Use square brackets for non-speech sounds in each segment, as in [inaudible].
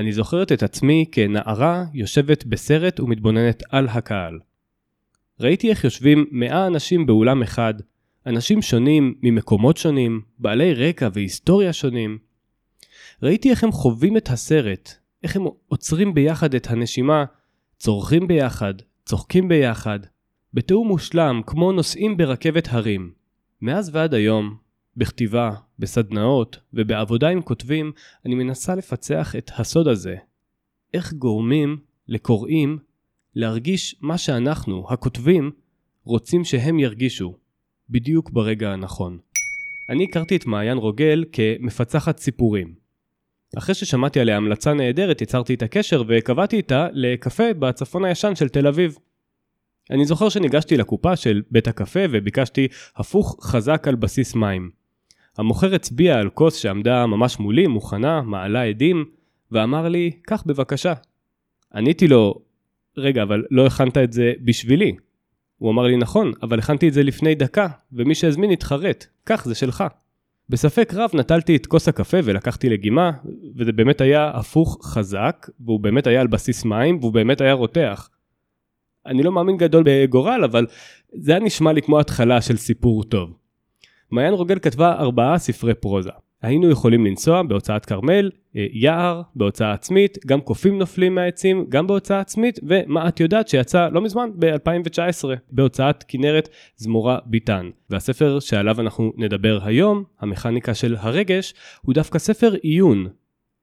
אני זוכרת את עצמי כנערה יושבת בסרט ומתבוננת על הקהל. ראיתי איך יושבים מאה אנשים באולם אחד, אנשים שונים ממקומות שונים, בעלי רקע והיסטוריה שונים. ראיתי איך הם חווים את הסרט, איך הם עוצרים ביחד את הנשימה, צורכים ביחד, צוחקים ביחד, בתיאום מושלם כמו נוסעים ברכבת הרים. מאז ועד היום, בכתיבה, בסדנאות ובעבודה עם כותבים, אני מנסה לפצח את הסוד הזה. איך גורמים לקוראים להרגיש מה שאנחנו, הכותבים, רוצים שהם ירגישו, בדיוק ברגע הנכון. אני הכרתי את מעיין רוגל כמפצחת סיפורים. אחרי ששמעתי עליה המלצה נהדרת, יצרתי את הקשר וקבעתי איתה לקפה בצפון הישן של תל אביב. אני זוכר שניגשתי לקופה של בית הקפה וביקשתי הפוך חזק על בסיס מים. המוכר הצביע על כוס שעמדה ממש מולי, מוכנה, מעלה עדים, ואמר לי, קח בבקשה. עניתי לו, רגע, אבל לא הכנת את זה בשבילי. הוא אמר לי, נכון, אבל הכנתי את זה לפני דקה, ומי שהזמין התחרט, קח, זה שלך. בספק רב נטלתי את כוס הקפה ולקחתי לגימה, וזה באמת היה הפוך חזק, והוא באמת היה על בסיס מים, והוא באמת היה רותח. אני לא מאמין גדול בגורל, אבל זה היה נשמע לי כמו התחלה של סיפור טוב. מעיין רוגל כתבה ארבעה ספרי פרוזה. היינו יכולים לנסוע בהוצאת כרמל, אה, יער, בהוצאה עצמית, גם קופים נופלים מהעצים, גם בהוצאה עצמית, ומה את יודעת שיצא לא מזמן, ב-2019, בהוצאת כנרת זמורה ביטן. והספר שעליו אנחנו נדבר היום, המכניקה של הרגש, הוא דווקא ספר עיון.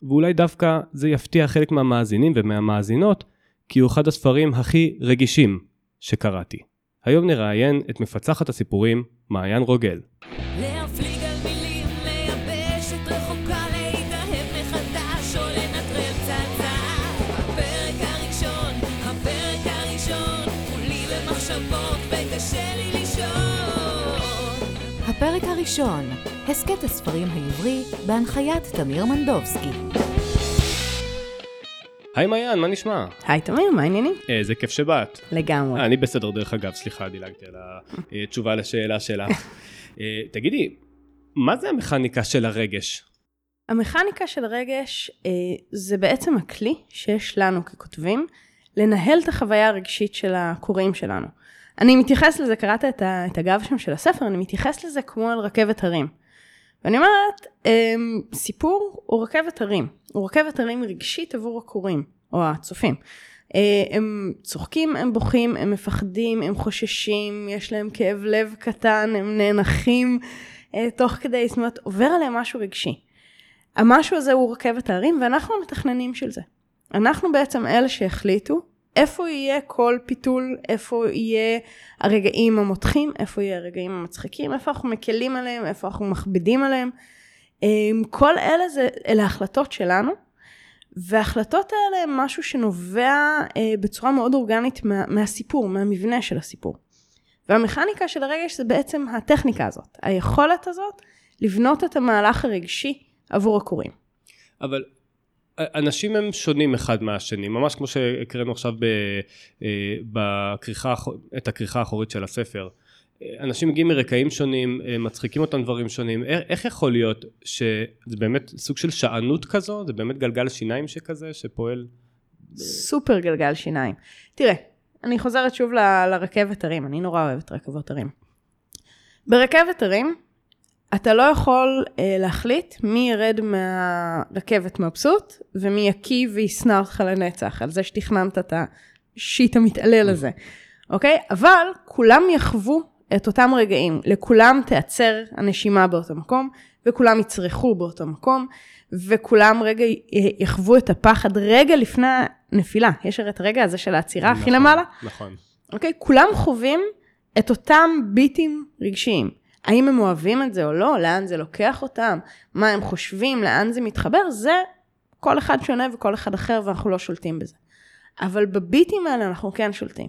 ואולי דווקא זה יפתיע חלק מהמאזינים ומהמאזינות, כי הוא אחד הספרים הכי רגישים שקראתי. היום נראיין את מפצחת הסיפורים, מעיין רוגל. להפליג על מילים, ליבשת רחוקה, להתאהב מחדש או לנטרל פצצה. הפרק הראשון, הפרק הראשון, כולי במחשבות וקשה לי לישון. הפרק הראשון, הסכת הספרים העברי, בהנחיית תמיר מנדובסקי. היי מעיין, מה נשמע? היי תמיר, מה העניינים? איזה כיף שבאת. לגמרי. אה, אני בסדר דרך אגב, סליחה, דילגתי על התשובה לשאלה שלך. [laughs] אה, תגידי, מה זה המכניקה של הרגש? המכניקה של רגש אה, זה בעצם הכלי שיש לנו ככותבים לנהל את החוויה הרגשית של הקוראים שלנו. אני מתייחס לזה, קראת את הגב שם של הספר, אני מתייחס לזה כמו על רכבת הרים. ואני אומרת, אה, סיפור הוא רכבת הרים, הוא רכבת הרים רגשית עבור הקוראים, או הצופים. אה, הם צוחקים, הם בוכים, הם מפחדים, הם חוששים, יש להם כאב לב קטן, הם נאנחים אה, תוך כדי, זאת אומרת, עובר עליהם משהו רגשי. המשהו הזה הוא רכבת ההרים, ואנחנו המתכננים של זה. אנחנו בעצם אלה שהחליטו איפה יהיה כל פיתול, איפה יהיה הרגעים המותחים, איפה יהיה הרגעים המצחיקים, איפה אנחנו מקלים עליהם, איפה אנחנו מכבידים עליהם. אה, כל אלה זה, אלה החלטות שלנו, וההחלטות האלה הן משהו שנובע אה, בצורה מאוד אורגנית מה, מהסיפור, מהמבנה של הסיפור. והמכניקה של הרגש זה בעצם הטכניקה הזאת, היכולת הזאת לבנות את המהלך הרגשי עבור הקוראים. אבל אנשים הם שונים אחד מהשני, ממש כמו שהקראנו עכשיו ב, אה, בכריכה, את הכריכה האחורית של הספר. אנשים מגיעים מרקעים שונים, מצחיקים אותם דברים שונים, איך יכול להיות שזה באמת סוג של שענות כזו, זה באמת גלגל שיניים שכזה, שפועל? סופר גלגל שיניים. תראה, אני חוזרת שוב ל- לרכבת הרים, אני נורא אוהבת רכבות הרים. ברכבת הרים, אתה לא יכול אה, להחליט מי ירד מהרכבת מבסוט, ומי יקיא וישנא אותך לנצח, על זה שתכננת את השיט המתעלל הזה, אוקיי? אבל כולם יחוו את אותם רגעים, לכולם תיעצר הנשימה באותו מקום, וכולם יצרכו באותו מקום, וכולם רגע יחוו את הפחד רגע לפני הנפילה. יש הרי את הרגע הזה של העצירה נכון, הכי למעלה. נכון. אוקיי? כולם חווים את אותם ביטים רגשיים. האם הם אוהבים את זה או לא? לאן זה לוקח אותם? מה הם חושבים? לאן זה מתחבר? זה כל אחד שונה וכל אחד אחר ואנחנו לא שולטים בזה. אבל בביטים האלה אנחנו כן שולטים.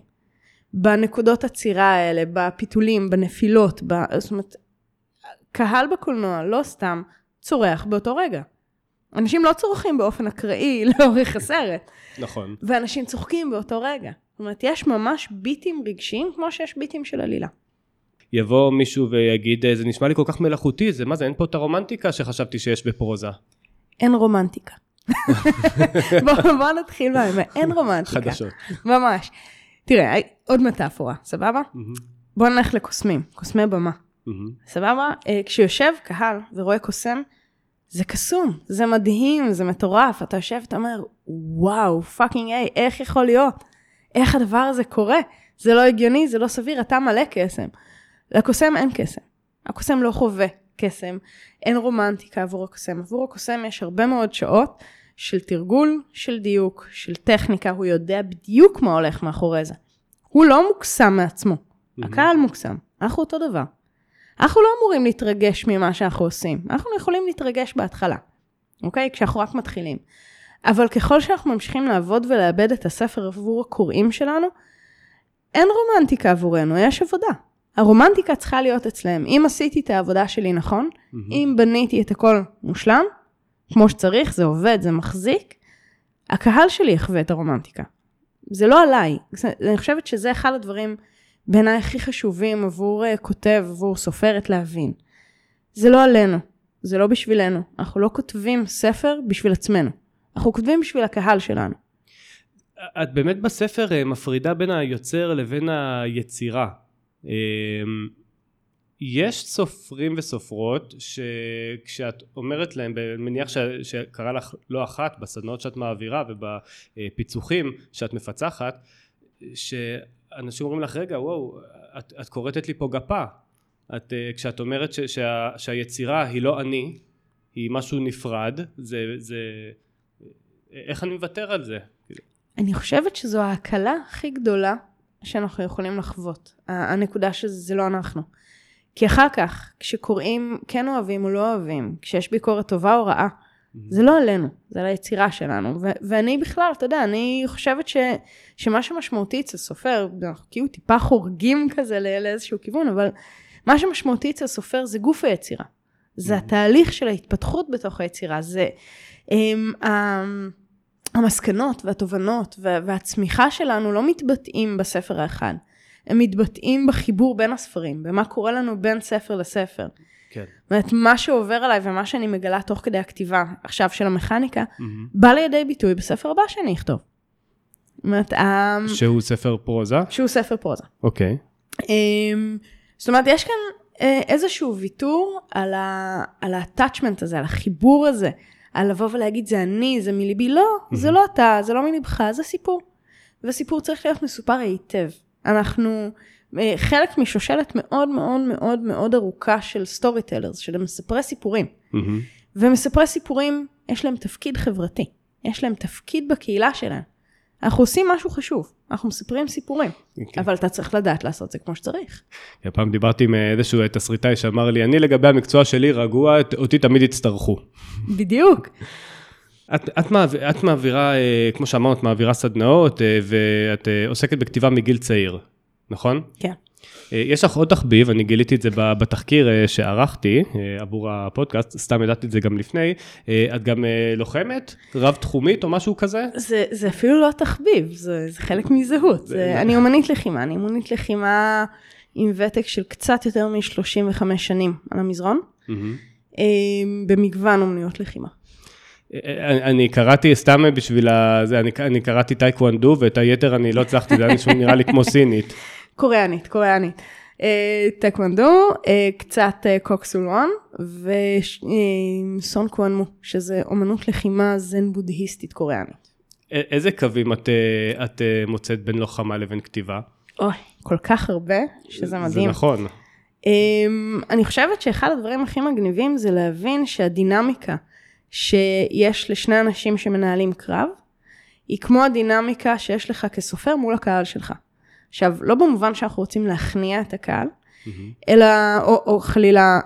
בנקודות עצירה האלה, בפיתולים, בנפילות, ב... זאת אומרת, קהל בקולנוע לא סתם צורח באותו רגע. אנשים לא צורכים באופן אקראי [laughs] לאורך הסרט. נכון. ואנשים צוחקים באותו רגע. זאת אומרת, יש ממש ביטים רגשיים כמו שיש ביטים של עלילה. יבוא מישהו ויגיד, זה נשמע לי כל כך מלאכותי, זה מה זה, אין פה את הרומנטיקה שחשבתי שיש בפרוזה. אין רומנטיקה. [laughs] בוא, בוא נתחיל מהאמת, אין רומנטיקה. חדשות. ממש. תראה, עוד מטאפורה, סבבה? מהמם, בוא נלך לקוסמים, קוסמי במה. סבבה? אה, כשיושב קהל ורואה קוסם, זה קסום, זה מדהים, זה מטורף. אתה יושב, אתה אומר, וואו, fucking A, איך יכול להיות? איך הדבר הזה קורה? זה לא הגיוני, זה לא סביר, אתה מלא קסם. לקוסם אין קסם. הקוסם לא חווה קסם, אין רומנטיקה עבור הקוסם. עבור הקוסם יש הרבה מאוד שעות של תרגול, של דיוק, של טכניקה, הוא יודע בדיוק מה הולך מאחורי זה. הוא לא מוקסם מעצמו, הקהל מוקסם, אנחנו אותו דבר. אנחנו לא אמורים להתרגש ממה שאנחנו עושים, אנחנו יכולים להתרגש בהתחלה, אוקיי? כשאנחנו רק מתחילים. אבל ככל שאנחנו ממשיכים לעבוד ולאבד את הספר עבור הקוראים שלנו, אין רומנטיקה עבורנו, יש עבודה. הרומנטיקה צריכה להיות אצלם. אם עשיתי את העבודה שלי נכון, מהמם. אם בניתי את הכל מושלם, כמו שצריך, זה עובד, זה מחזיק, הקהל שלי יחווה את הרומנטיקה. זה לא עליי. אני חושבת שזה אחד הדברים בעיניי הכי חשובים עבור uh, כותב, עבור סופרת להבין. זה לא עלינו, זה לא בשבילנו. אנחנו לא כותבים ספר בשביל עצמנו. אנחנו כותבים בשביל הקהל שלנו. את באמת בספר אה, מפרידה בין היוצר לבין היצירה. אה, יש סופרים וסופרות שכשאת אומרת להם, אני מניח שקרה לך לא אחת בסדנאות שאת מעבירה ובפיצוחים שאת מפצחת, שאנשים אומרים לך רגע וואו את, את כורתת לי פה גפה. את, אה, כשאת אומרת ש, שה, שהיצירה היא לא אני היא משהו נפרד זה, זה איך אני מוותר על זה? אני חושבת שזו ההקלה הכי גדולה שאנחנו יכולים לחוות. הנקודה שזה לא אנחנו. כי אחר כך, כשקוראים כן אוהבים או לא אוהבים, כשיש ביקורת טובה או רעה, זה לא עלינו, זה על היצירה שלנו. ו- ואני בכלל, אתה יודע, אני חושבת ש- שמה שמשמעותי אצל סופר, אנחנו כאילו טיפה חורגים כזה לא- לאיזשהו כיוון, אבל מה שמשמעותי אצל סופר זה גוף היצירה. זה התהליך של ההתפתחות בתוך היצירה, זה um, המסקנות והתובנות וה- והצמיחה שלנו לא מתבטאים בספר האחד. הם מתבטאים בחיבור בין הספרים, במה קורה לנו בין ספר לספר. כן זאת אומרת, מה שעובר עליי ומה שאני מגלה תוך כדי הכתיבה עכשיו של המכניקה, מהמם. בא לידי ביטוי בספר הבא שאני אכתוב. זאת אומרת, שהוא ספר פרוזה שהוא ספר פרוזה. אוקיי אמ, זאת אומרת, יש כאן אה, איזשהו ויתור על ה-attachment הזה, על החיבור הזה, על לבוא ולהגיד זה אני, זה מליבי. לא, זה לא אתה, זה לא מליבך, זה סיפור. וסיפור צריך להיות מסופר היטב. אנחנו אה, חלק משושלת מאוד מאוד מאוד מאוד ארוכה של סטורי טלרס, של מספרי סיפורים. ומספרי סיפורים, יש להם תפקיד חברתי. יש להם תפקיד בקהילה שלהם. אנחנו עושים משהו חשוב, אנחנו מספרים סיפורים, אוקיי. אבל אתה צריך לדעת לעשות את זה כמו שצריך. כן, פעם דיברתי עם אה, איזשהו תסריטאי שאמר לי אני לגבי המקצוע שלי רגוע אותי תמיד יצטרכו בדיוק. את, את, מעביר, את מעבירה, אה, כמו שאמרת, מעבירה סדנאות, אה, ואת אה, עוסקת בכתיבה מגיל צעיר, נכון? כן. אה, יש לך עוד תחביב, אני גיליתי את זה בתחקיר אה, שערכתי אה, עבור הפודקאסט, סתם ידעתי את זה גם לפני. אה, את גם אה, לוחמת, רב-תחומית או משהו כזה? זה, זה אפילו לא תחביב, זה, זה חלק מזהות. זה- זה, אני אומנית לחימה, אני אומנית לחימה עם ותק של קצת יותר מ-35 שנים על המזרון. אה, במגוון אומנויות לחימה. אה, אה, אני קראתי סתם בשביל ה... זה, אני, אני קראתי טאקוונדו, ואת היתר אני לא הצלחתי, זה היה נשמע- נראה לי כמו סינית. [laughs] קוריאנית, קוריאנית. אה, טאקוונדו, אה, קצת אה, קוק סול וואן וסון קוואנמו, שזה אומנות לחימה זן בודהיסטית קוריאנית. איזה קווים את, את מוצאת בין לוחמה לבין כתיבה? אוי, כל כך הרבה, שזה מדהים. זה נכון. Um, אני חושבת שאחד הדברים הכי מגניבים זה להבין שהדינמיקה שיש לשני אנשים שמנהלים קרב, היא כמו הדינמיקה שיש לך כסופר מול הקהל שלך. עכשיו, לא במובן שאנחנו רוצים להכניע את הקהל, מהמם. אלא, או, או חלילה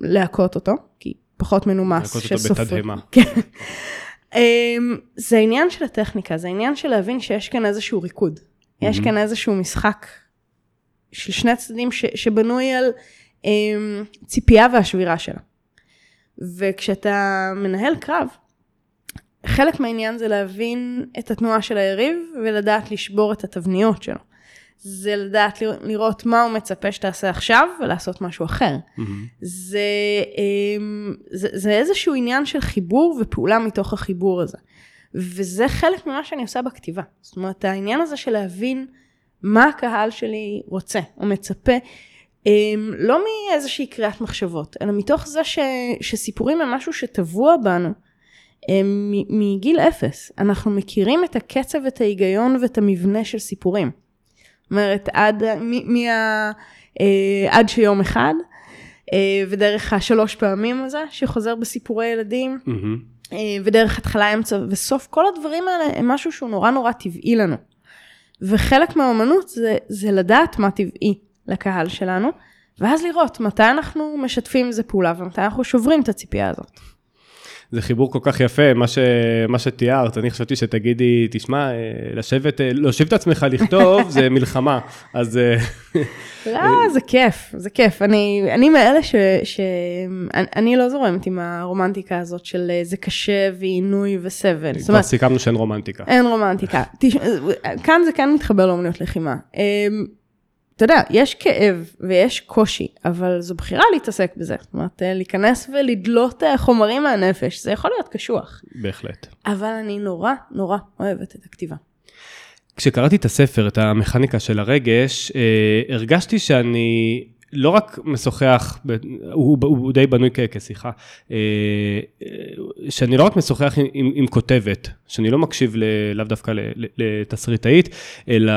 להכות אותו, כי פחות מנומס להכות אותו בתדהמה. [laughs] כן. Um, זה העניין של הטכניקה, זה העניין של להבין שיש כאן איזשהו ריקוד. יש מהמם. כאן איזשהו משחק של שני צדדים ש, שבנוי על um, ציפייה והשבירה שלה. וכשאתה מנהל קרב, חלק מהעניין זה להבין את התנועה של היריב ולדעת לשבור את התבניות שלו. זה לדעת לראות- מה הוא מצפה שתעשה עכשיו ולעשות משהו אחר. מהמם. זה, אמ, זה, זה איזשהו עניין של חיבור ופעולה מתוך החיבור הזה. וזה חלק ממה שאני עושה בכתיבה. זאת אומרת, העניין הזה של להבין מה הקהל שלי רוצה או מצפה, אמ, לא מאיזושהי קריאת מחשבות, אלא מתוך זה ש, שסיפורים הם משהו שטבוע בנו. הם מ- מגיל אפס. אנחנו מכירים את הקצב, את ההיגיון ואת המבנה של סיפורים. אומרת, עד, מ, מה, אה, עד שיום אחד, אה, ודרך השלוש פעמים הזה, שחוזר בסיפורי ילדים, מהמם. אה, ודרך התחלה, אמצע וסוף, כל הדברים האלה הם משהו שהוא נורא נורא טבעי לנו. וחלק מהאומנות זה, זה לדעת מה טבעי לקהל שלנו, ואז לראות מתי אנחנו משתפים עם זה פעולה ומתי אנחנו שוברים את הציפייה הזאת. זה חיבור כל כך יפה, מה, ש... מה שתיארת, אני חשבתי שתגידי, תשמע, אה, לשבת, אה, להושיב את עצמך לכתוב, זה [laughs] מלחמה, אז אה, לא, זה כיף, זה כיף. אני, אני מאלה ש... ש... אני, אני לא זורמת עם הרומנטיקה הזאת של זה קשה ועינוי וסבל. זאת כבר אומרת, סיכמנו שאין רומנטיקה. אין רומנטיקה. תש... כאן זה כן מתחבר לאומניות לחימה. אתה יודע, יש כאב ויש קושי, אבל זו בחירה להתעסק בזה. זאת אומרת, אה, להיכנס ולדלות אה, חומרים מהנפש, זה יכול להיות קשוח. בהחלט. אבל אני נורא נורא אוהבת את הכתיבה. כשקראתי את הספר, את המכניקה של הרגש, אה, הרגשתי שאני לא רק משוחח, הוא, הוא, הוא די בנוי כ- כשיחה, אה, אה, שאני לא רק משוחח עם, עם, עם כותבת, שאני לא מקשיב ל, לאו דווקא לתסריטאית, אלא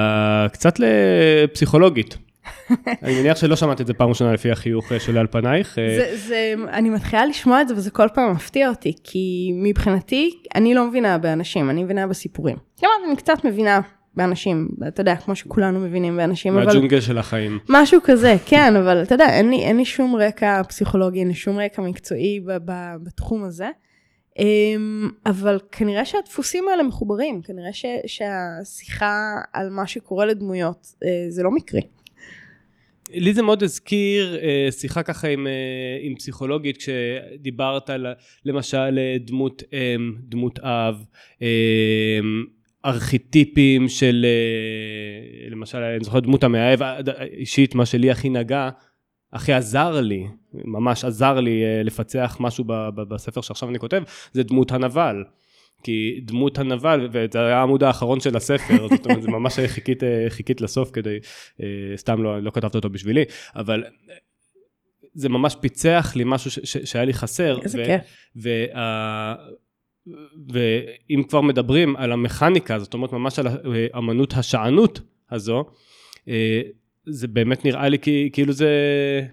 קצת לפסיכולוגית. [laughs] אני מניח שלא שמעת את זה פעם ראשונה לפי החיוך אה, שעולה על פנייך. אה, זה, זה, אני מתחילה לשמוע את זה וזה כל פעם מפתיע אותי, כי מבחינתי, אני לא מבינה באנשים, אני מבינה בסיפורים. כלומר, אני קצת מבינה באנשים, אתה יודע, כמו שכולנו מבינים באנשים, אבל מהג'ונגל של החיים. משהו כזה, כן, אבל אתה יודע, אין לי, אין לי שום רקע פסיכולוגי, אין לי שום רקע מקצועי ב, ב, בתחום הזה. אמ, אבל כנראה שהדפוסים האלה מחוברים, כנראה ש, שהשיחה על מה שקורה לדמויות אה, זה לא מקרי. לי זה מאוד הזכיר אה, שיחה ככה עם, אה, עם פסיכולוגית כשדיברת על למשל דמות אם, דמות אב, אה, ארכיטיפים של אה, למשל אני זוכר דמות המאהב אה, אישית מה שלי הכי נגע הכי עזר לי ממש עזר לי אה, לפצח משהו ב, ב, בספר שעכשיו אני כותב זה דמות הנבל. כי דמות הנבל, וזה היה העמוד האחרון של הספר, זאת אומרת, זה ממש חיכית, חיכית לסוף כדי, סתם לא, לא כתבת אותו בשבילי, אבל זה ממש פיצח לי משהו ש, ש, שהיה לי חסר. איזה כיף. וה, ואם כבר מדברים על המכניקה, זאת אומרת ממש על אמנות השענות הזו, אה, זה באמת נראה לי כאילו זה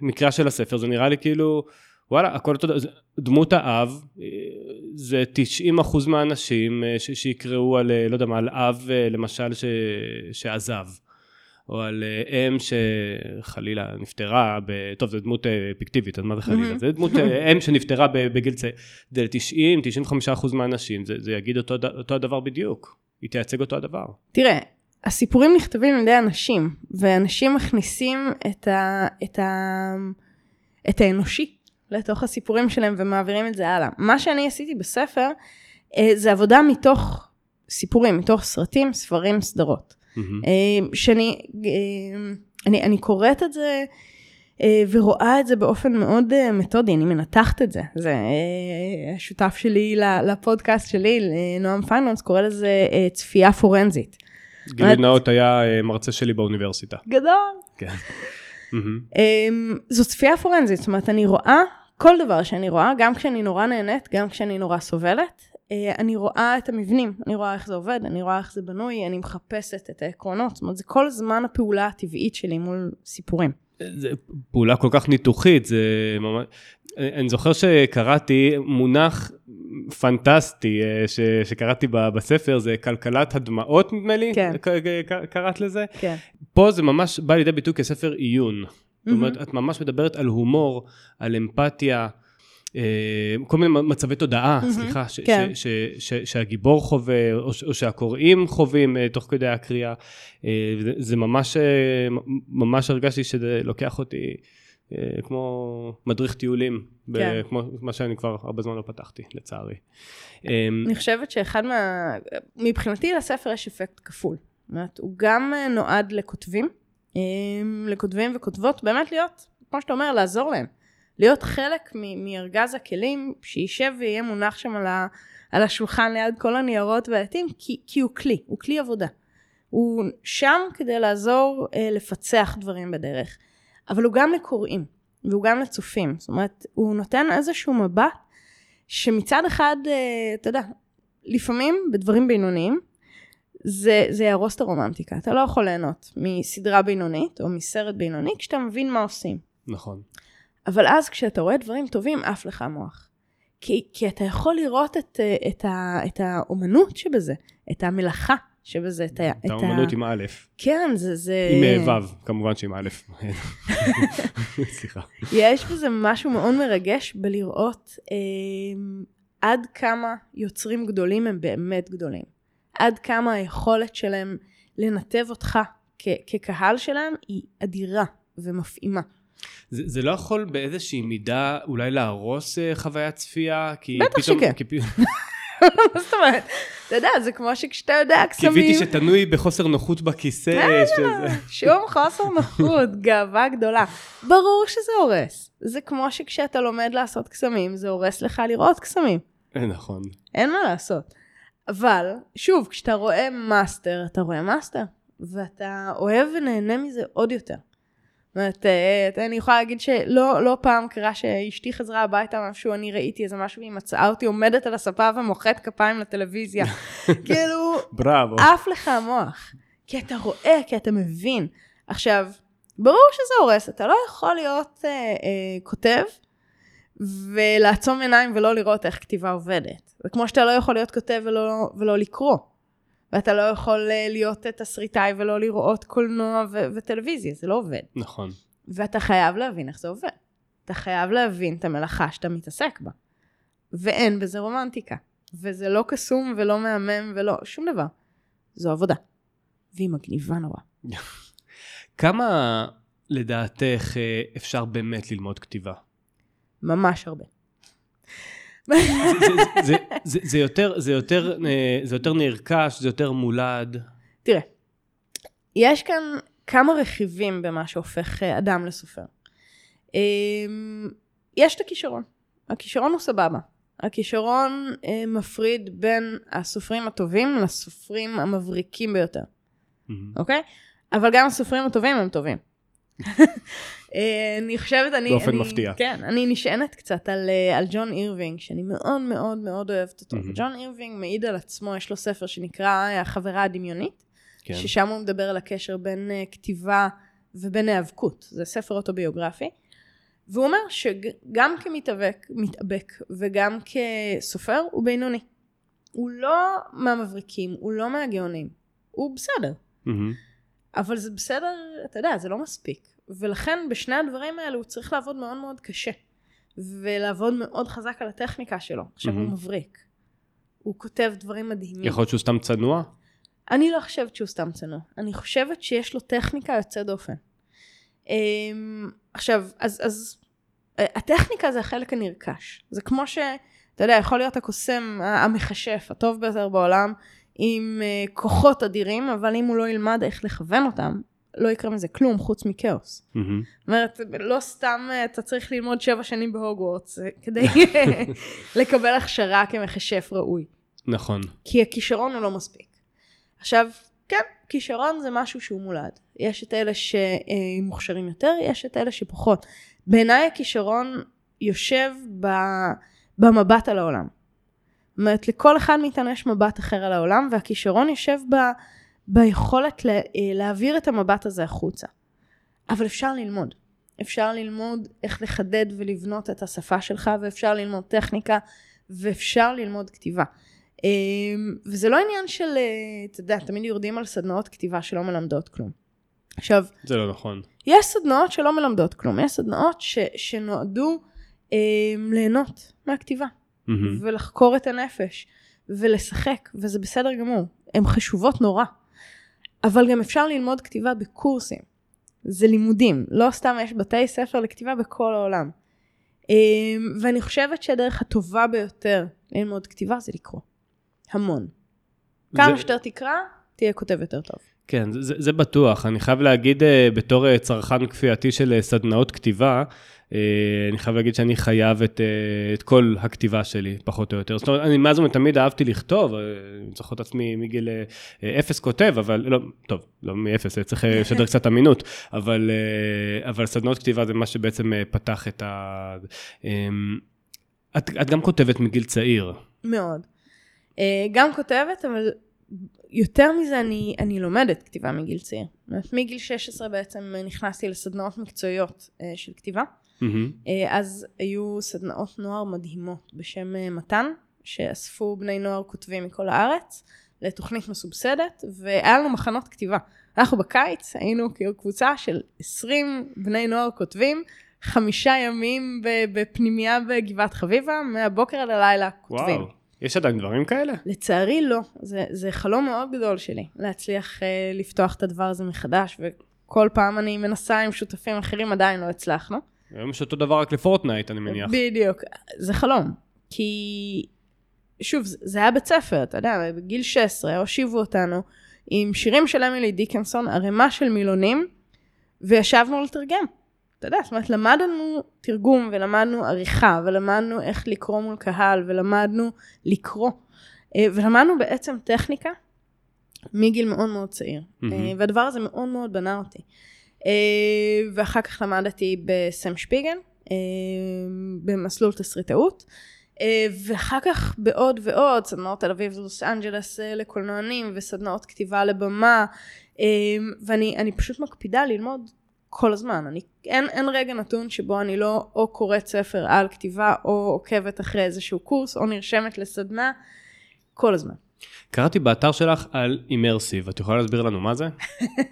מקרא של הספר, זה נראה לי כאילו, וואלה, הכל אותו דבר, דמות האב, אה, זה 90 אחוז מהאנשים אה, שיקראו על, אה, לא יודע מה, על אב אה, למשל ש, שעזב. או על אה, אם שחלילה נפטרה, ב... טוב זו דמות אה, פיקטיבית, אז מה זה חלילה? מהמם. זה דמות אה, אם שנפטרה בגיל צעיר. זה 90, 95 אחוז מהאנשים, זה, זה יגיד אותו, אותו הדבר בדיוק, היא תייצג אותו הדבר. תראה, הסיפורים נכתבים על ידי אנשים, ואנשים מכניסים את, ה, את, ה, את האנושי לתוך הסיפורים שלהם ומעבירים את זה הלאה. מה שאני עשיתי בספר, זה עבודה מתוך סיפורים, מתוך סרטים, ספרים, סדרות. מהמם. אה, שאני אה, אני, אני קוראת את זה אה, ורואה את זה באופן מאוד אה, מתודי, אני מנתחת את זה. זה אה, השותף שלי לפודקאסט שלי, נועם פיינלס, קורא לזה צפייה פורנזית. גילוי נאות היה מרצה שלי באוניברסיטה. גדול. כן. מהמם. Um, זו צפייה פורנזית, זאת אומרת, אני רואה כל דבר שאני רואה, גם כשאני נורא נהנית, גם כשאני נורא סובלת, אני רואה את המבנים, אני רואה איך זה עובד, אני רואה איך זה בנוי, אני מחפשת את העקרונות, זאת אומרת, זה כל זמן הפעולה הטבעית שלי מול סיפורים. זה פעולה כל כך ניתוחית, זה ממש... אני זוכר שקראתי מונח פנטסטי אה, ש, שקראתי בספר, זה כלכלת הדמעות נדמה לי, כן. קראת לזה? כן. פה זה ממש בא לידי ביטוי כספר עיון. זאת אומרת. את ממש מדברת על הומור, על אמפתיה, אה, כל מיני מצבי תודעה, סליחה, ש- כן. שהגיבור חווה, או שהקוראים חווים אה, תוך כדי הקריאה. אה, זה- ממש, אה, ממש הרגשתי שזה לוקח אותי אה, כמו מדריך טיולים, כן. כמו מה שאני כבר הרבה זמן לא פתחתי, לצערי. אה, אני חושבת שאחד מה... מבחינתי לספר יש אפקט כפול. זאת אומרת, הוא גם אה, נועד לכותבים, אמ, לכותבים וכותבות, באמת להיות, כמו שאתה אומר, לעזור להם. להיות חלק מ- מארגז הכלים, שישב ויהיה מונח שם על, ה- על השולחן ליד כל הניירות והעטים, כי, כי הוא כלי, הוא כלי עבודה. הוא שם כדי לעזור אה, לפצח דברים בדרך, אבל הוא גם לקוראים, והוא גם לצופים. זאת אומרת, הוא נותן איזשהו מבט שמצד אחד, אה, אתה יודע, לפעמים בדברים בינוניים, זה, זה יהרוס את הרומנטיקה. אתה לא יכול ליהנות מסדרה בינונית או מסרט בינוני כשאתה מבין מה עושים. נכון. אבל אז כשאתה רואה דברים טובים, עף לך המוח. כי, כי אתה יכול לראות את, אה, את, ה, את האומנות שבזה, את המלאכה שבזה, את, ה- את האומנות עם א', כן, זה... זה... עם אה, ו', כמובן שעם א'. [laughs] סליחה. יש בזה משהו מאוד מרגש בלראות אה, עד כמה יוצרים גדולים הם באמת גדולים. עד כמה היכולת שלהם לנתב אותך כ- כקהל שלהם היא אדירה ומפעימה. זה, זה לא יכול באיזושהי מידה אולי להרוס אה, חוויית צפייה? בטח שכן. [laughs] מה זאת אומרת? אתה יודע, זה כמו שכשאתה יודע קסמים... קיוויתי שתנוי בחוסר נוחות בכיסא. שזה... שום חוסר נוחות, [laughs] גאווה גדולה. ברור שזה הורס. זה כמו שכשאתה לומד לעשות קסמים, זה הורס לך לראות קסמים. אה, נכון. אין מה לעשות. אבל, שוב, כשאתה רואה מאסטר, אתה רואה מאסטר, ואתה אוהב ונהנה מזה עוד יותר. זאת אומרת, אה, אני יכולה להגיד שלא לא פעם קרה שאשתי חזרה הביתה משהו, אני ראיתי איזה משהו, והיא מצאה אותי עומדת על הספה ומוחאת כפיים לטלוויזיה. [laughs] כאילו, בראבו. עף לך המוח. כי אתה רואה, כי אתה מבין. עכשיו, ברור שזה הורס, אתה לא יכול להיות אה, אה, כותב ולעצום עיניים ולא לראות איך כתיבה עובדת. זה כמו שאתה לא יכול להיות כותב ולא, ולא לקרוא. ואתה לא יכול אה, להיות תסריטאי ולא לראות קולנוע ו- וטלוויזיה, זה לא עובד. נכון. ואתה חייב להבין איך זה עובד. אתה חייב להבין את המלאכה שאתה מתעסק בה. ואין בזה רומנטיקה. וזה לא קסום ולא מהמם ולא שום דבר. זו עבודה. והיא מגניבה נורא. [laughs] כמה לדעתך אה, אפשר באמת ללמוד כתיבה? ממש הרבה. זה, זה, זה, זה, יותר, זה, יותר, אה, זה יותר נרכש, זה יותר מולד. תראה, יש כאן כמה רכיבים במה שהופך אה, אדם לסופר. אמ, יש את הכישרון. הכישרון הוא סבבה. הכישרון אה, מפריד בין הסופרים הטובים לסופרים המבריקים ביותר. אוקיי? אבל גם הסופרים הטובים הם טובים. אה, אני חושבת, אני... באופן אני, מפתיע. כן, אני נשענת קצת על, אה, על ג'ון אירווינג, שאני מאוד מאוד מאוד אוהבת אותו. מהמם. ג'ון אירווינג מעיד על עצמו, יש לו ספר שנקרא החברה הדמיונית, כן. ששם הוא מדבר על הקשר בין אה, כתיבה ובין היאבקות. זה ספר אוטוביוגרפי. והוא אומר שגם כמתאבק, מתאבק וגם כסופר, הוא בינוני. הוא לא מהמבריקים, הוא לא מהגאונים. הוא בסדר. מהמם. אבל זה בסדר, אתה יודע, זה לא מספיק. ולכן בשני הדברים האלו הוא צריך לעבוד מאוד מאוד קשה. ולעבוד מאוד חזק על הטכניקה שלו. עכשיו הוא מהמם. מבריק. הוא כותב דברים מדהימים. יכול להיות שהוא סתם צנוע? אני לא חושבת שהוא סתם צנוע. אני חושבת שיש לו טכניקה יוצאת דופן. אמ, עכשיו, אז, אז אה, הטכניקה זה החלק הנרכש. זה כמו ש... אתה יודע, יכול להיות הקוסם המכשף, הטוב ביותר בעולם, עם אה, כוחות אדירים, אבל אם הוא לא ילמד איך לכוון אותם, לא יקרה מזה כלום חוץ מכאוס. מהמם. זאת אומרת, לא סתם אה, אתה צריך ללמוד שבע שנים בהוגוורטס אה, כדי [laughs] [laughs] לקבל הכשרה כמכשף ראוי. נכון. כי הכישרון הוא לא מספיק. עכשיו, כן, כישרון זה משהו שהוא מולד. יש את אלה שמוכשרים יותר, יש את אלה שפחות. בעיניי הכישרון יושב ב... במבט על העולם. אומרת, לכל אחד מאיתנו יש מבט אחר על העולם, והכישרון יושב ב... ביכולת לה... להעביר את המבט הזה החוצה. אבל אפשר ללמוד. אפשר ללמוד איך לחדד ולבנות את השפה שלך, ואפשר ללמוד טכניקה, ואפשר ללמוד כתיבה. אמ, וזה לא עניין של, אה, אתה יודע, תמיד יורדים על סדנאות כתיבה שלא מלמדות כלום. עכשיו, זה לא נכון. יש סדנאות שלא מלמדות כלום, יש סדנאות ש, שנועדו אה, ליהנות מהכתיבה, מהמם. ולחקור את הנפש, ולשחק, וזה בסדר גמור, הן חשובות נורא. אבל גם אפשר ללמוד כתיבה בקורסים, זה לימודים, לא סתם יש בתי ספר לכתיבה בכל העולם. אה, ואני חושבת שהדרך הטובה ביותר ללמוד כתיבה זה לקרוא. המון. כמה זה- שיותר תקרא, תהיה כותב יותר טוב. כן, זה, זה- בטוח. אני חייב להגיד, אה, בתור אה, צרכן כפייתי של אה, סדנאות כתיבה, אני חייב להגיד שאני חייב את, אה, את כל הכתיבה שלי, פחות או יותר. זאת אומרת, אני מאז ומתמיד אהבתי לכתוב, אה, אני זוכר את עצמי מגיל אה, אה, אפס כותב, אבל לא, טוב, לא מאפס, אה, צריך אה, לשדר קצת אמינות, אבל, אה, אבל סדנאות כתיבה זה מה שבעצם אה, פתח את ה... אה, את, את גם כותבת מגיל צעיר. מאוד. אה, גם כותבת, אבל יותר מזה אני, אני לומדת כתיבה מגיל צעיר. מגיל 16 בעצם נכנסתי לסדנאות מקצועיות אה, של כתיבה. מהמם. אה, אז היו סדנאות נוער מדהימות בשם אה, מתן, שאספו בני נוער כותבים מכל הארץ לתוכנית מסובסדת, והיה לנו מחנות כתיבה. אנחנו בקיץ היינו קבוצה של 20 בני נוער כותבים, חמישה ימים בפנימייה בגבעת חביבה, מהבוקר עד הלילה כותבים. וואו, יש עדיין דברים כאלה? לצערי לא, זה, זה חלום מאוד גדול שלי, להצליח אה, לפתוח את הדבר הזה מחדש, וכל פעם אני מנסה עם שותפים אחרים, עדיין לא הצלחנו. היום יש אותו דבר רק לפורטנייט, אני מניח. בדיוק, זה חלום. כי, שוב, זה היה בית ספר, אתה יודע, בגיל 16 הושיבו אותנו עם שירים של אמילי דיקנסון, ערימה של מילונים, וישבנו לתרגם. אתה יודע, זאת אומרת, למדנו תרגום, ולמדנו עריכה, ולמדנו איך לקרוא מול קהל, ולמדנו לקרוא. אה, ולמדנו בעצם טכניקה מגיל מאוד מאוד צעיר. אה, והדבר הזה מאוד מאוד בנה אותי. אה, ואחר כך למדתי בסם שפיגן, אה, במסלול תסריטאות. אה, ואחר כך בעוד ועוד, סדנאות תל אביב ולוס אנג'לס לקולנוענים וסדנאות כתיבה לבמה, ואני אני פשוט מקפידה ללמוד כל הזמן. אני, אין, אין רגע נתון שבו אני לא או קוראת ספר על כתיבה, או עוקבת אחרי איזשהו קורס, או נרשמת לסדנה, כל הזמן. קראתי באתר שלך על אימרסיב, את יכולה להסביר לנו מה זה?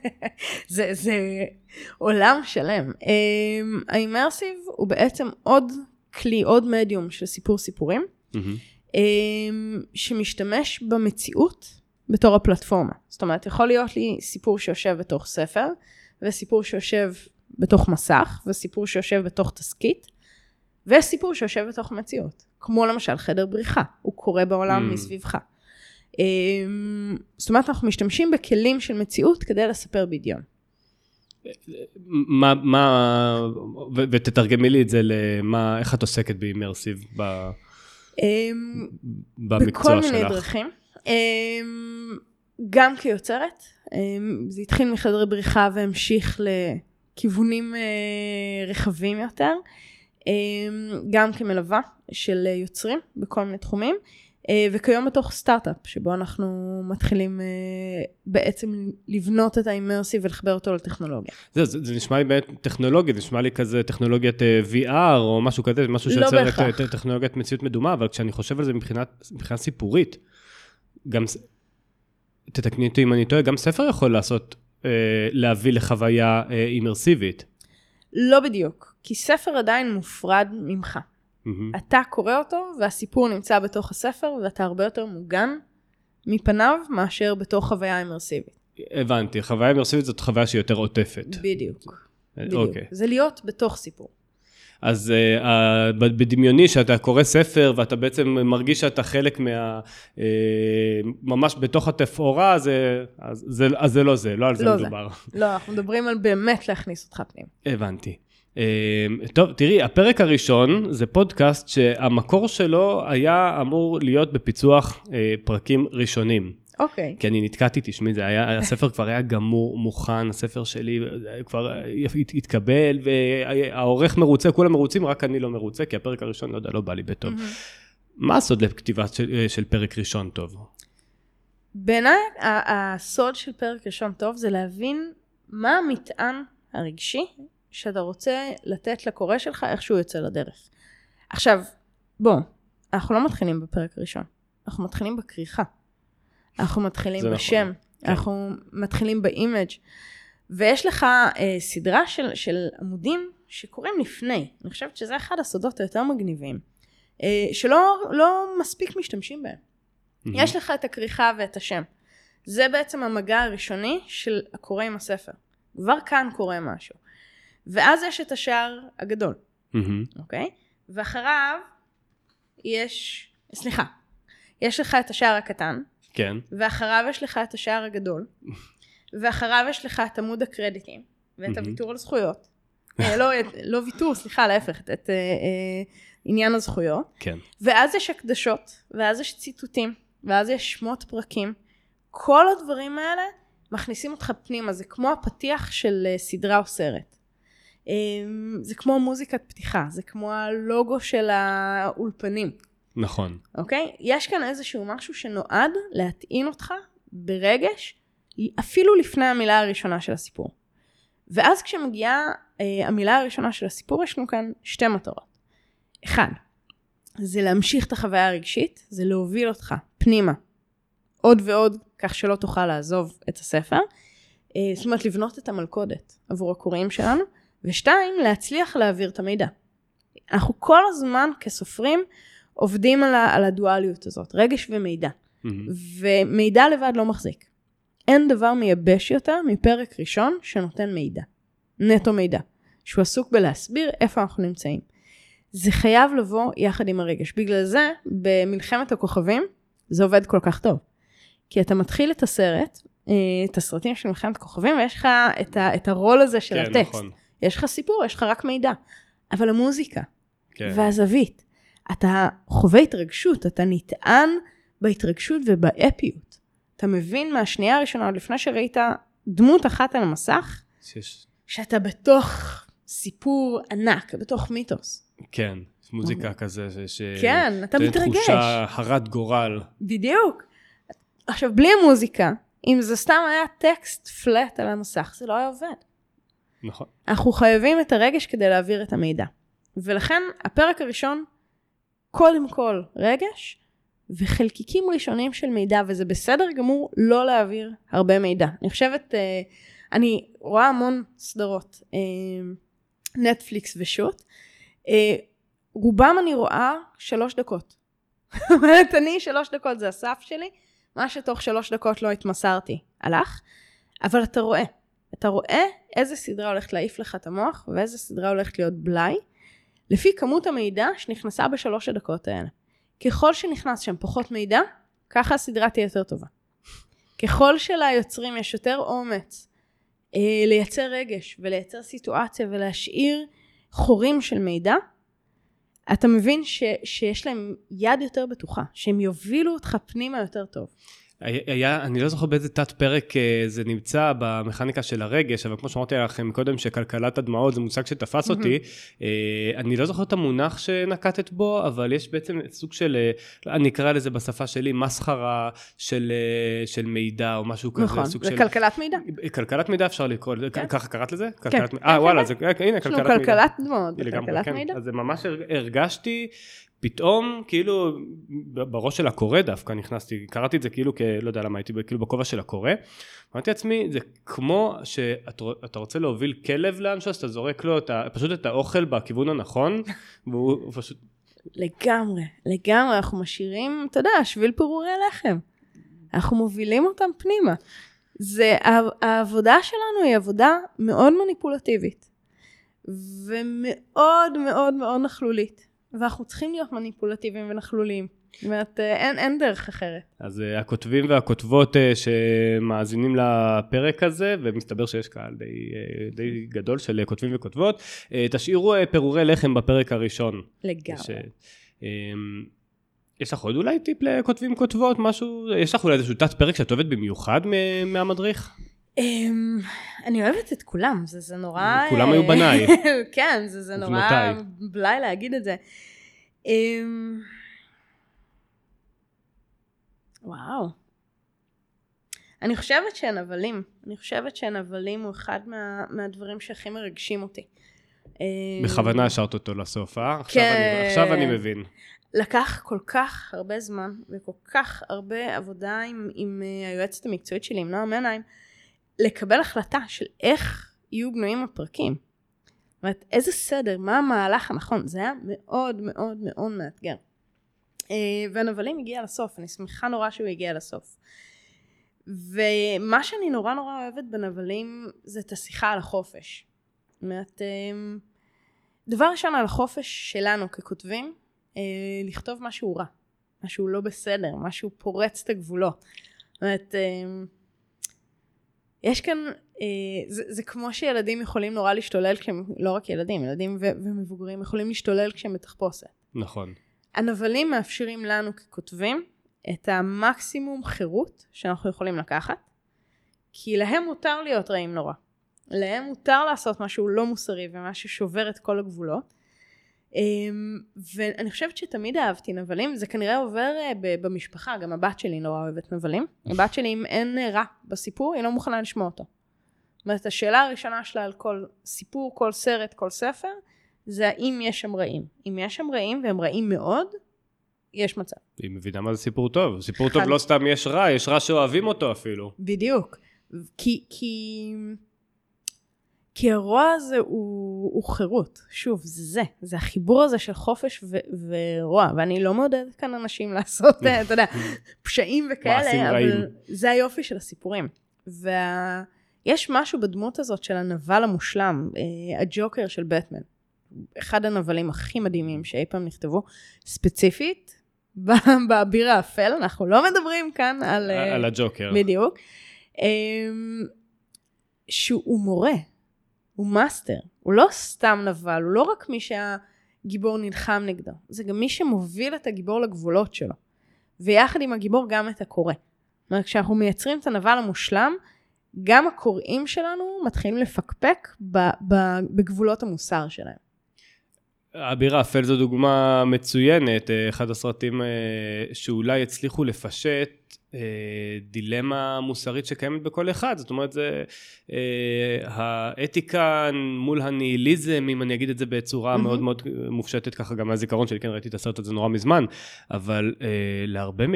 [laughs] זה, זה עולם שלם. אמ, האימרסיב הוא בעצם עוד כלי, עוד מדיום של סיפור סיפורים. אמ, שמשתמש במציאות בתור הפלטפורמה. זאת אומרת, יכול להיות לי סיפור שיושב בתוך ספר, וסיפור שיושב בתוך מסך, וסיפור שיושב בתוך תסכית, וסיפור שיושב בתוך מציאות. כמו למשל חדר בריחה, הוא קורה בעולם Mm. מסביבך. אמ, זאת אומרת, אנחנו משתמשים בכלים של מציאות כדי לספר בדיון. מה, מה, ו- ותתרגמי לי את זה למה, איך את עוסקת באימרסיב ב- אמ, במקצוע בכל שלך? מיני דרכים. אמ, גם כיוצרת, זה התחיל מחדרי בריחה והמשיך לכיוונים אה, רחבים יותר. גם כמלווה של יוצרים בכל מיני תחומים. אה, וכיום בתוך סטארט-אפ, שבו אנחנו מתחילים אה, בעצם לבנות את האימרסיב ולחבר אותו לטכנולוגיה. זה, זה, זה נשמע לי באמת טכנולוגי, זה נשמע לי כזה טכנולוגיית אה, VR או משהו כזה, משהו לא שיוצר בהכרח. את טכנולוגיית מציאות מדומה, אבל כשאני חושב על זה מבחינת, מבחינה סיפורית, גם, תתקני אותי אם אני טועה, גם ספר יכול לעשות, להביא לחוויה אימרסיבית. לא בדיוק, כי ספר עדיין מופרד ממך. מהמם. אתה קורא אותו והסיפור נמצא בתוך הספר ואתה הרבה יותר מוגן מפניו מאשר בתוך חוויה אימרסיבית. הבנתי, חוויה אימרסיבית זאת חוויה שהיא יותר עוטפת. בדיוק. בדיוק. אוקיי. זה להיות בתוך סיפור. אז uh, בדמיוני שאתה קורא ספר ואתה בעצם מרגיש שאתה חלק מה... Uh, ממש בתוך התפאורה, זה, אז, זה, אז זה לא זה, לא על זה לא זה. מדובר. לא, אנחנו מדברים על באמת להכניס אותך פנים. הבנתי. Uh, טוב, תראי, הפרק הראשון זה פודקאסט שהמקור שלו היה אמור להיות בפיצוח uh, פרקים ראשונים. אוקיי. כי אני נתקעתי, תשמעי, זה היה, הספר כבר היה גמור, מוכן, הספר שלי אה, כבר אה, הת- התקבל, והעורך מרוצה, כולם מרוצים, רק אני לא מרוצה, כי הפרק הראשון, לא יודע, לא בא לי בטוב. מה הסוד לכתיבה של, אה, של פרק ראשון טוב? בעיניי הסוד של פרק ראשון טוב זה להבין מה המטען הרגשי שאתה רוצה לתת לקורא שלך איך שהוא יוצא לדרך. עכשיו, בוא, אנחנו לא מתחילים בפרק ראשון, אנחנו מתחילים בכריכה. אנחנו מתחילים נכון, בשם, כן. אנחנו מתחילים ב image ויש לך אה, סדרה של, של עמודים שקורים לפני. אני חושבת שזה אחד הסודות היותר מגניבים, אה, שלא לא מספיק משתמשים בהם. יש לך את הכריכה ואת השם. זה בעצם המגע הראשוני של הקורא עם הספר. כבר כאן קורה משהו. ואז יש את השער הגדול. אוקיי? ואחריו יש, סליחה, יש לך את השער הקטן, כן. ואחריו יש לך את השער הגדול, ואחריו יש לך את עמוד הקרדיטים, ואת מהמם. הוויתור על זכויות. אה, לא, את- לא ויתור, סליחה, להפך, את, את אה, אה, עניין הזכויות. כן. ואז יש הקדשות, ואז יש ציטוטים, ואז יש שמות פרקים. כל הדברים האלה מכניסים אותך פנימה, זה כמו הפתיח של אה, סדרה או סרט. אה, זה כמו מוזיקת פתיחה, זה כמו הלוגו של האולפנים, נכון. אוקיי? יש כאן איזשהו משהו שנועד להטעין אותך ברגש, אפילו לפני המילה הראשונה של הסיפור. ואז כשמגיעה אה, המילה הראשונה של הסיפור, יש לנו כאן שתי מטרות. אחד, זה להמשיך את החוויה הרגשית, זה להוביל אותך פנימה עוד ועוד, כך שלא תוכל לעזוב את הספר. אה, זאת אומרת, לבנות את המלכודת עבור הקוראים שלנו. ושתיים, להצליח להעביר את המידע. אנחנו כל הזמן כסופרים עובדים על, ה- על הדואליות הזאת, רגש ומידע. מהמם. ומידע לבד לא מחזיק. אין דבר מייבש יותר מפרק ראשון שנותן מידע. נטו מידע. שהוא עסוק בלהסביר איפה אנחנו נמצאים. זה חייב לבוא יחד עם הרגש. בגלל זה, במלחמת הכוכבים, זה עובד כל כך טוב. כי אתה מתחיל את הסרט, אה, את הסרטים של מלחמת הכוכבים, ויש לך את, ה, את הרול הזה של כן, הטקסט. נכון. יש לך סיפור, יש לך רק מידע. אבל המוזיקה, כן. והזווית. אתה חווה התרגשות, אתה נטען בהתרגשות ובאפיות. אתה מבין מהשנייה הראשונה, עוד לפני שראית דמות אחת על המסך, שיש- שאתה בתוך סיפור ענק, בתוך מיתוס. כן. מוזיקה כזה ש... ש- כן, אתה מתרגש. תחושה הרת גורל. בדיוק. עכשיו, בלי המוזיקה, אם זה סתם היה טקסט פלט על המסך, זה לא היה עובד. נכון. אנחנו חייבים את הרגש כדי להעביר את המידע. ולכן הפרק הראשון, קודם כל רגש, וחלקיקים ראשונים של מידע, וזה בסדר גמור לא להעביר הרבה מידע. אני חושבת, אה, אני רואה המון סדרות, אה, נטפליקס ושוט, אה, רובם אני רואה שלוש דקות. זאת אומרת, אני שלוש דקות זה הסף שלי, מה שתוך שלוש דקות לא התמסרתי, הלך, אבל אתה רואה. אתה רואה איזה סדרה הולכת להעיף לך את המוח ואיזה סדרה הולכת להיות בלאי, לפי כמות המידע שנכנסה בשלוש הדקות האלה. ככל שנכנס שם פחות מידע, ככה הסדרה תהיה יותר טובה. ככל שליוצרים יש יותר אומץ אה, לייצר רגש ולייצר סיטואציה ולהשאיר חורים של מידע, אתה מבין ש, שיש להם יד יותר בטוחה, שהם יובילו אותך פנימה יותר טוב. היה, אני לא זוכר באיזה תת פרק אה, זה נמצא במכניקה של הרגש, אבל כמו שאמרתי לכם קודם שכלכלת הדמעות זה מושג שתפס אותי, אה, אני לא זוכר את המונח שנקטת בו, אבל יש בעצם סוג של, אה, אני אקרא לזה בשפה שלי, מסחרה של, של מידע או משהו כזה, נכון, זה של... כלכלת מידע. כלכלת מידע אפשר לקרוא כן. ככה קראת לזה? כן, כלכלת- אה כן, וואלה, כן. זה, הנה יש לנו כלכלת מידע. כלכלת דמעות וכלכלת כן. מידע. אז זה ממש הר- הרגשתי פתאום כאילו בראש של הקורא דווקא נכנסתי קראתי את זה כאילו כ... לא יודע למה הייתי כאילו בכובע של הקורא אמרתי לעצמי זה כמו שאתה אתה רוצה להוביל כלב לאנשהו אז אתה זורק לו את ה, פשוט את האוכל בכיוון הנכון [laughs] והוא הוא פשוט לגמרי, לגמרי, אנחנו משאירים, אתה יודע, שביל פירורי לחם. אנחנו מובילים אותם פנימה. זה, הע- העבודה שלנו היא עבודה מאוד מניפולטיבית. ומאוד מאוד מאוד נכלולית. ואנחנו צריכים להיות מניפולטיביים ונכלוליים. זאת אומרת, אה, אין, אין דרך אחרת. אז uh, הכותבים והכותבות uh, שמאזינים לפרק הזה, ומסתבר שיש קהל די, די גדול של כותבים וכותבות, uh, תשאירו uh, פירורי לחם בפרק הראשון. לגמרי. ש... אמ, יש לך עוד אולי טיפ לכותבים כותבות משהו יש לך אולי איזשהו תת פרק שאת אוהבת במיוחד מהמדריך אני אוהבת את כולם, זה, זה נורא... כולם אה, היו בניי. [laughs] כן, זה, זה נורא. בלאי להגיד את זה. אמ, וואו. אני חושבת שנבלים, אני חושבת שנבלים הוא אחד מה, מהדברים שהכי מרגשים אותי. אמ, בכוונה השארת אותו לסוף אה? עכשיו, כן. אני, עכשיו אני מבין לקח כל כך הרבה זמן וכל כך הרבה עבודה עם, עם אה, היועצת המקצועית שלי, עם נועה מנהיים, לקבל החלטה של איך יהיו בנויים הפרקים. זאת אומרת, איזה סדר, מה המהלך הנכון, זה היה מאוד מאוד מאוד מאתגר. אה, והנבלים הגיע לסוף, אני שמחה נורא שהוא הגיע לסוף. ומה שאני נורא נורא אוהבת בנבלים זה את השיחה על החופש. זאת אומרת, אה, דבר ראשון על החופש שלנו ככותבים, אה, לכתוב משהו רע, משהו לא בסדר, משהו פורץ את הגבולות. זאת אומרת, יש כאן, אה, זה, זה כמו שילדים יכולים נורא להשתולל כשהם, לא רק ילדים, ילדים ו- ומבוגרים יכולים להשתולל כשהם בתחפושת. נכון. הנבלים מאפשרים לנו ככותבים את המקסימום חירות שאנחנו יכולים לקחת, כי להם מותר להיות רעים נורא. להם מותר לעשות משהו לא מוסרי ומה ששובר את כל הגבולות. אמ, ואני חושבת שתמיד אהבתי נבלים, זה כנראה עובר אה, במשפחה, גם הבת שלי נורא אוהבת נבלים. [laughs] הבת שלי, אם אין אה, רע בסיפור, היא לא מוכנה לשמוע אותו. זאת אומרת, השאלה הראשונה שלה על כל סיפור, כל סרט, כל ספר, זה האם יש שם רעים. אם יש שם רעים, והם רעים מאוד, יש מצב. היא מבינה מה זה סיפור טוב. סיפור טוב חד- לא סתם יש רע, יש רע שאוהבים אותו אפילו. בדיוק. כי, כי, כי הרוע הזה הוא, הוא חירות. שוב, זה זה. זה החיבור הזה של חופש ו, ורוע. ואני לא מעודדת כאן אנשים [laughs] לעשות, אה, אתה יודע, פשעים וכאלה, אבל רעים. זה היופי של הסיפורים. ויש משהו בדמות הזאת של הנבל המושלם, אה, הג'וקר של בטמן. אחד הנבלים הכי מדהימים שאי פעם נכתבו, ספציפית, [laughs] באביר האפל, אנחנו לא מדברים כאן על... אה, על הג'וקר. בדיוק. אמ, שהוא מורה, הוא מאסטר, הוא לא סתם נבל, הוא לא רק מי שהגיבור נלחם נגדו, זה גם מי שמוביל את הגיבור לגבולות שלו. ויחד עם הגיבור גם את הקורא. זאת אומרת, כשאנחנו מייצרים את הנבל המושלם, גם הקוראים שלנו מתחילים לפקפק בגבולות המוסר שלהם. אביר האפל זו דוגמה מצוינת, אה, אחד הסרטים אה, שאולי הצליחו לפשט אה, דילמה מוסרית שקיימת בכל אחד, זאת אומרת זה אה, האתיקה מול הניהיליזם, אם אני אגיד את זה בצורה מהמם. מאוד מאוד מופשטת ככה גם מהזיכרון שלי, כן ראיתי את הסרט הזה נורא מזמן, אבל אה, להרבה, מ...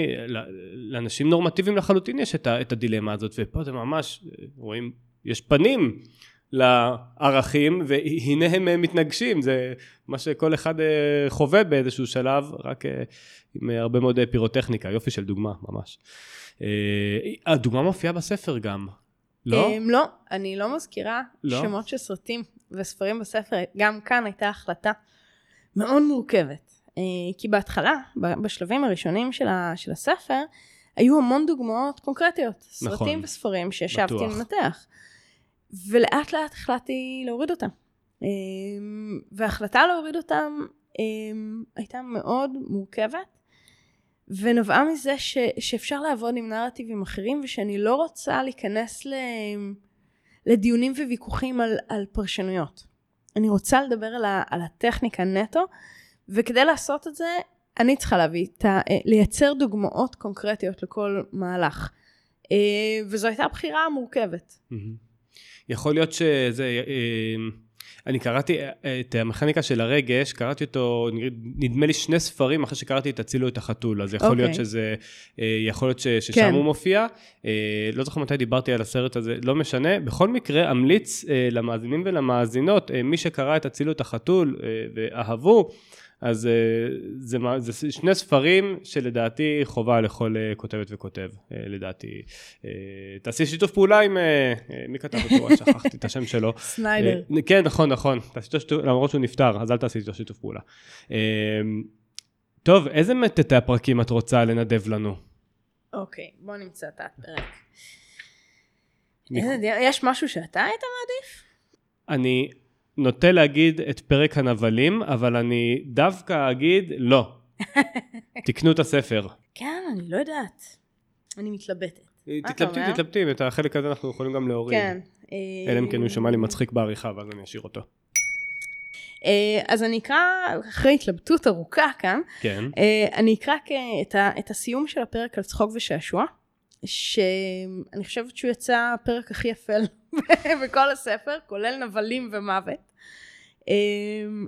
לאנשים נורמטיביים לחלוטין יש את, ה, את הדילמה הזאת, ופה זה ממש, אה, רואים, יש פנים. לערכים והנה הם אה, מתנגשים זה מה שכל אחד אה, חווה באיזשהו שלב רק אה, עם הרבה מאוד פירוטכניקה יופי של דוגמה ממש. הדוגמה מופיעה בספר גם לא? אמ, לא, אני לא מזכירה לא? שמות של סרטים וספרים בספר, גם כאן הייתה החלטה מאוד מורכבת. כי בהתחלה, בשלבים הראשונים של, ה, של הספר, היו המון דוגמאות קונקרטיות. סרטים נכון. וספרים שישבתי. לנתח. ולאט לאט החלטתי להוריד אותם. אמ, וההחלטה להוריד אותם אמ, הייתה מאוד מורכבת, ונבעה מזה ש, שאפשר לעבוד עם נרטיבים אחרים, ושאני לא רוצה להיכנס ל, לדיונים וויכוחים על, על פרשנויות. אני רוצה לדבר על, ה, על הטכניקה נטו, וכדי לעשות את זה, אני צריכה להביא, את ה, לייצר דוגמאות קונקרטיות לכל מהלך. אה, וזו הייתה בחירה מורכבת. מהמם. יכול להיות שזה, אה, אני קראתי אה, את המכניקה של הרגש, קראתי אותו, נדמה לי שני ספרים אחרי שקראתי את הצילו את החתול, אז יכול להיות אוקיי. שזה, אה, יכול להיות ש- ששם כן. הוא מופיע. אה, לא זוכר מתי דיברתי על הסרט הזה, לא משנה. בכל מקרה, אמליץ אה, למאזינים ולמאזינות, אה, מי שקרא את הצילו את החתול אה, ואהבו, אז אה, זה, זה שני ספרים שלדעתי חובה לכל אה, כותבת וכותב, אה, לדעתי. תעשי שיתוף פעולה עם, מי כתב אותו? [laughs] שכחתי את השם שלו. סניידר. כן, נכון, נכון. למרות שהוא נפטר, אז אל תעשי איתו שיתוף פעולה. טוב, איזה מתתי הפרקים את רוצה לנדב לנו? אוקיי, בוא נמצא את הפרק. יש משהו שאתה היית מעדיף? אני נוטה להגיד את פרק הנבלים, אבל אני דווקא אגיד לא. [laughs] תקנו את הספר. כן, אני לא יודעת. אני מתלבטת. אתה תתלבטי? תתלבטי, את החלק הזה אנחנו יכולים גם להוריד. כן. אלא אם כן הוא אה, יישמע לי מצחיק בעריכה, ואז אני אשאיר אותו. אה, אז אני אקרא, אחרי התלבטות ארוכה כאן, כן. אה, אני אקרא את ה- את הסיום של הפרק על צחוק ושעשוע, שאני חושבת שהוא יצא הפרק הכי אפל [laughs] בכל הספר, כולל נבלים ומוות. אה,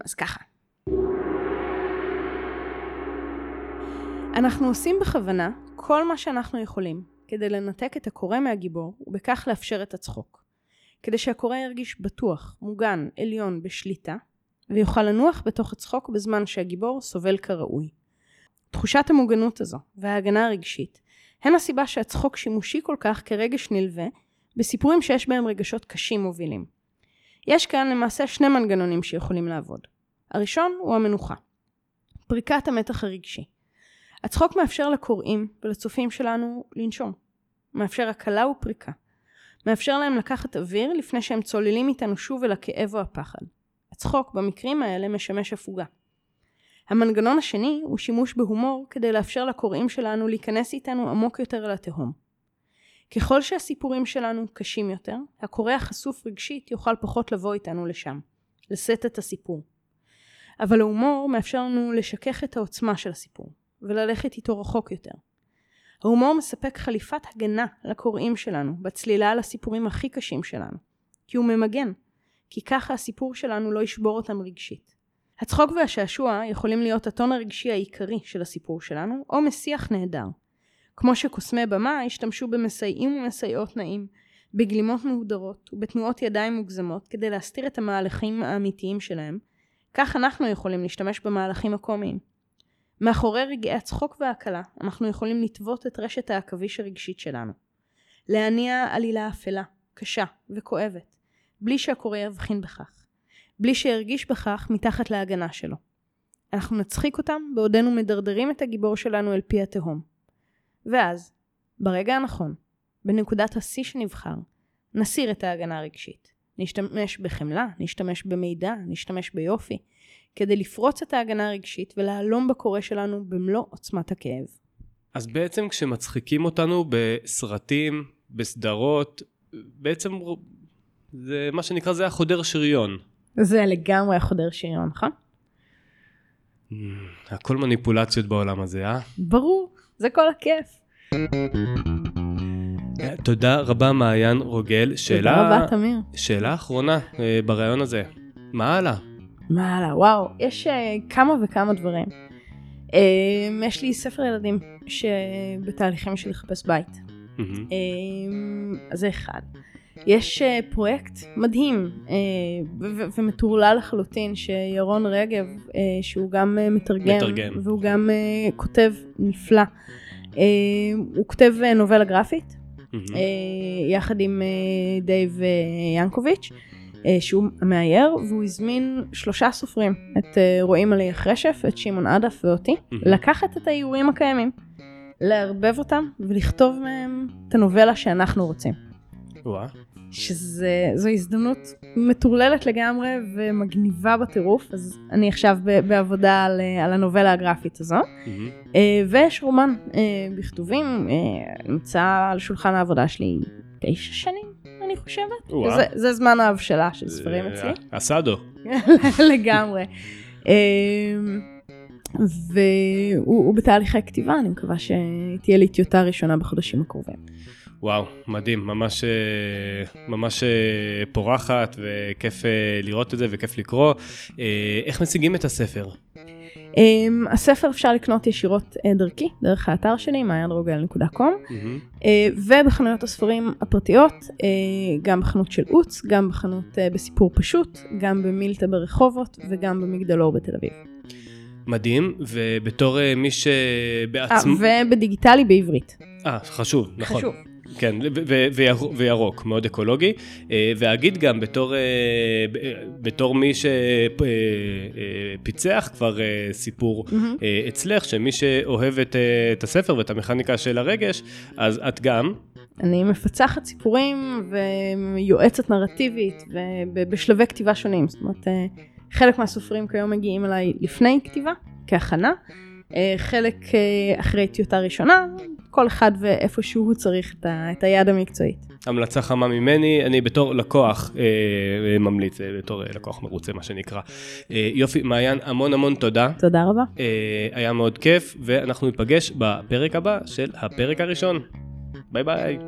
אז ככה. אנחנו עושים בכוונה כל מה שאנחנו יכולים כדי לנתק את הקורא מהגיבור ובכך לאפשר את הצחוק. כדי שהקורא ירגיש בטוח, מוגן, עליון, בשליטה, ויוכל לנוח בתוך הצחוק בזמן שהגיבור סובל כראוי. תחושת המוגנות הזו וההגנה הרגשית הן הסיבה שהצחוק שימושי כל כך כרגש נלווה בסיפורים שיש בהם רגשות קשים מובילים. יש כאן למעשה שני מנגנונים שיכולים לעבוד. הראשון הוא המנוחה. פריקת המתח הרגשי. הצחוק מאפשר לקוראים ולצופים שלנו לנשום. מאפשר הקלה ופריקה. מאפשר להם לקחת אוויר לפני שהם צוללים איתנו שוב אל הכאב או הפחד. הצחוק במקרים האלה משמש הפוגה. המנגנון השני הוא שימוש בהומור כדי לאפשר לקוראים שלנו להיכנס איתנו עמוק יותר אל התהום. ככל שהסיפורים שלנו קשים יותר, הקורא החשוף רגשית יוכל פחות לבוא איתנו לשם, לשאת את הסיפור. אבל ההומור מאפשר לנו לשכך את העוצמה של הסיפור, וללכת איתו רחוק יותר. ההומור מספק חליפת הגנה לקוראים שלנו, בצלילה על הסיפורים הכי קשים שלנו. כי הוא ממגן. כי ככה הסיפור שלנו לא ישבור אותם רגשית. הצחוק והשעשוע יכולים להיות הטון הרגשי העיקרי של הסיפור שלנו, או משיח נהדר. כמו שקוסמי במה השתמשו במסייעים ומסייעות נעים, בגלימות מהודרות ובתנועות ידיים מוגזמות כדי להסתיר את המהלכים האמיתיים שלהם, כך אנחנו יכולים להשתמש במהלכים הקומיים. מאחורי רגעי הצחוק וההקלה, אנחנו יכולים לטוות את רשת העכביש הרגשית שלנו. להניע עלילה אפלה, קשה וכואבת, בלי שהקורא יבחין בכך. בלי שירגיש בכך מתחת להגנה שלו. אנחנו נצחיק אותם בעודנו מדרדרים את הגיבור שלנו אל פי התהום. ואז, ברגע הנכון, בנקודת השיא שנבחר, נסיר את ההגנה הרגשית. נשתמש בחמלה, נשתמש במידע, נשתמש ביופי, כדי לפרוץ את ההגנה הרגשית ולהלום בקורא שלנו במלוא עוצמת הכאב. אז בעצם כשמצחיקים אותנו בסרטים, בסדרות, בעצם זה מה שנקרא זה החודר שריון. זה לגמרי החודר שריון, נכון? הכל מניפולציות בעולם הזה, אה? ברור, זה כל הכיף. תודה רבה מעיין רוגל. שאלה, תודה רבה, תמיר. שאלה אחרונה אה, ברעיון הזה. מה הלאה? מה הלאה? וואו, יש uh, כמה וכמה דברים. Uh, יש לי ספר ילדים שבתהליכים של לחפש בית. אז זה אחד. יש uh, פרויקט מדהים ו- ומטורלל לחלוטין שירון רגב, uh, שהוא גם מתרגם, מתרגם. והוא גם כותב נפלא. הוא כותב נובלה גרפית. אה, יחד עם אה, דייב אה, ינקוביץ', אה, שהוא המאייר, והוא הזמין שלושה סופרים, את אה, רואים עלי החרשף, את שמעון עדף ואותי. לקחת את האיורים הקיימים, לערבב אותם ולכתוב מהם את הנובלה שאנחנו רוצים. וואה. שזו הזדמנות מטורללת לגמרי ומגניבה בטירוף, אז אני עכשיו ב- בעבודה על, אה, על הנובלה הגרפית הזו. מהמם. אה, ויש רומן אה, בכתובים, אה, נמצא על שולחן העבודה שלי תשע שנים, אני חושבת. זה, זה זמן ההבשלה של ספרים זה אצלי. [laughs] אסדו. [laughs] לגמרי. אה, והוא הוא בתהליכי כתיבה, אני מקווה שתהיה לי טיוטה ראשונה בחודשים הקרובים. וואו, מדהים, ממש, אה, ממש אה, פורחת וכיף אה, לראות את זה וכיף לקרוא. איך משיגים את הספר? Um, הספר אפשר לקנות ישירות uh, דרכי, דרך האתר שלי, מעיינרוגל.com, מהמם. uh, ובחנויות הספרים הפרטיות, uh, גם בחנות של עוץ, גם בחנות uh, בסיפור פשוט, גם במילטה ברחובות וגם במגדלור בתל אביב. מדהים, ובתור אה, מי שבעצמו... ובדיגיטלי בעברית. אה, חשוב, נכון. חשוב. כן, וירוק, מאוד אקולוגי. אה, ואגיד גם, בתור, אה, בתור מי שפיצח כבר אה, סיפור מהמם. אה, אצלך, שמי שאוהב את, את הספר ואת המכניקה של הרגש, אז את גם. אני מפצחת סיפורים ויועצת נרטיבית ובשלבי כתיבה שונים. זאת אומרת, חלק מהסופרים כיום מגיעים אליי לפני כתיבה, כהכנה, חלק אחרי טיוטה ראשונה, כל אחד ואיפה שהוא צריך את ה- את היד המקצועית. המלצה חמה ממני, אני בתור לקוח אה, אה, ממליץ, אה, בתור אה, לקוח מרוצה מה שנקרא. אה, יופי, מעיין, המון המון תודה. תודה רבה. אה, היה מאוד כיף, ואנחנו ניפגש בפרק הבא של הפרק הראשון. ביי ביי.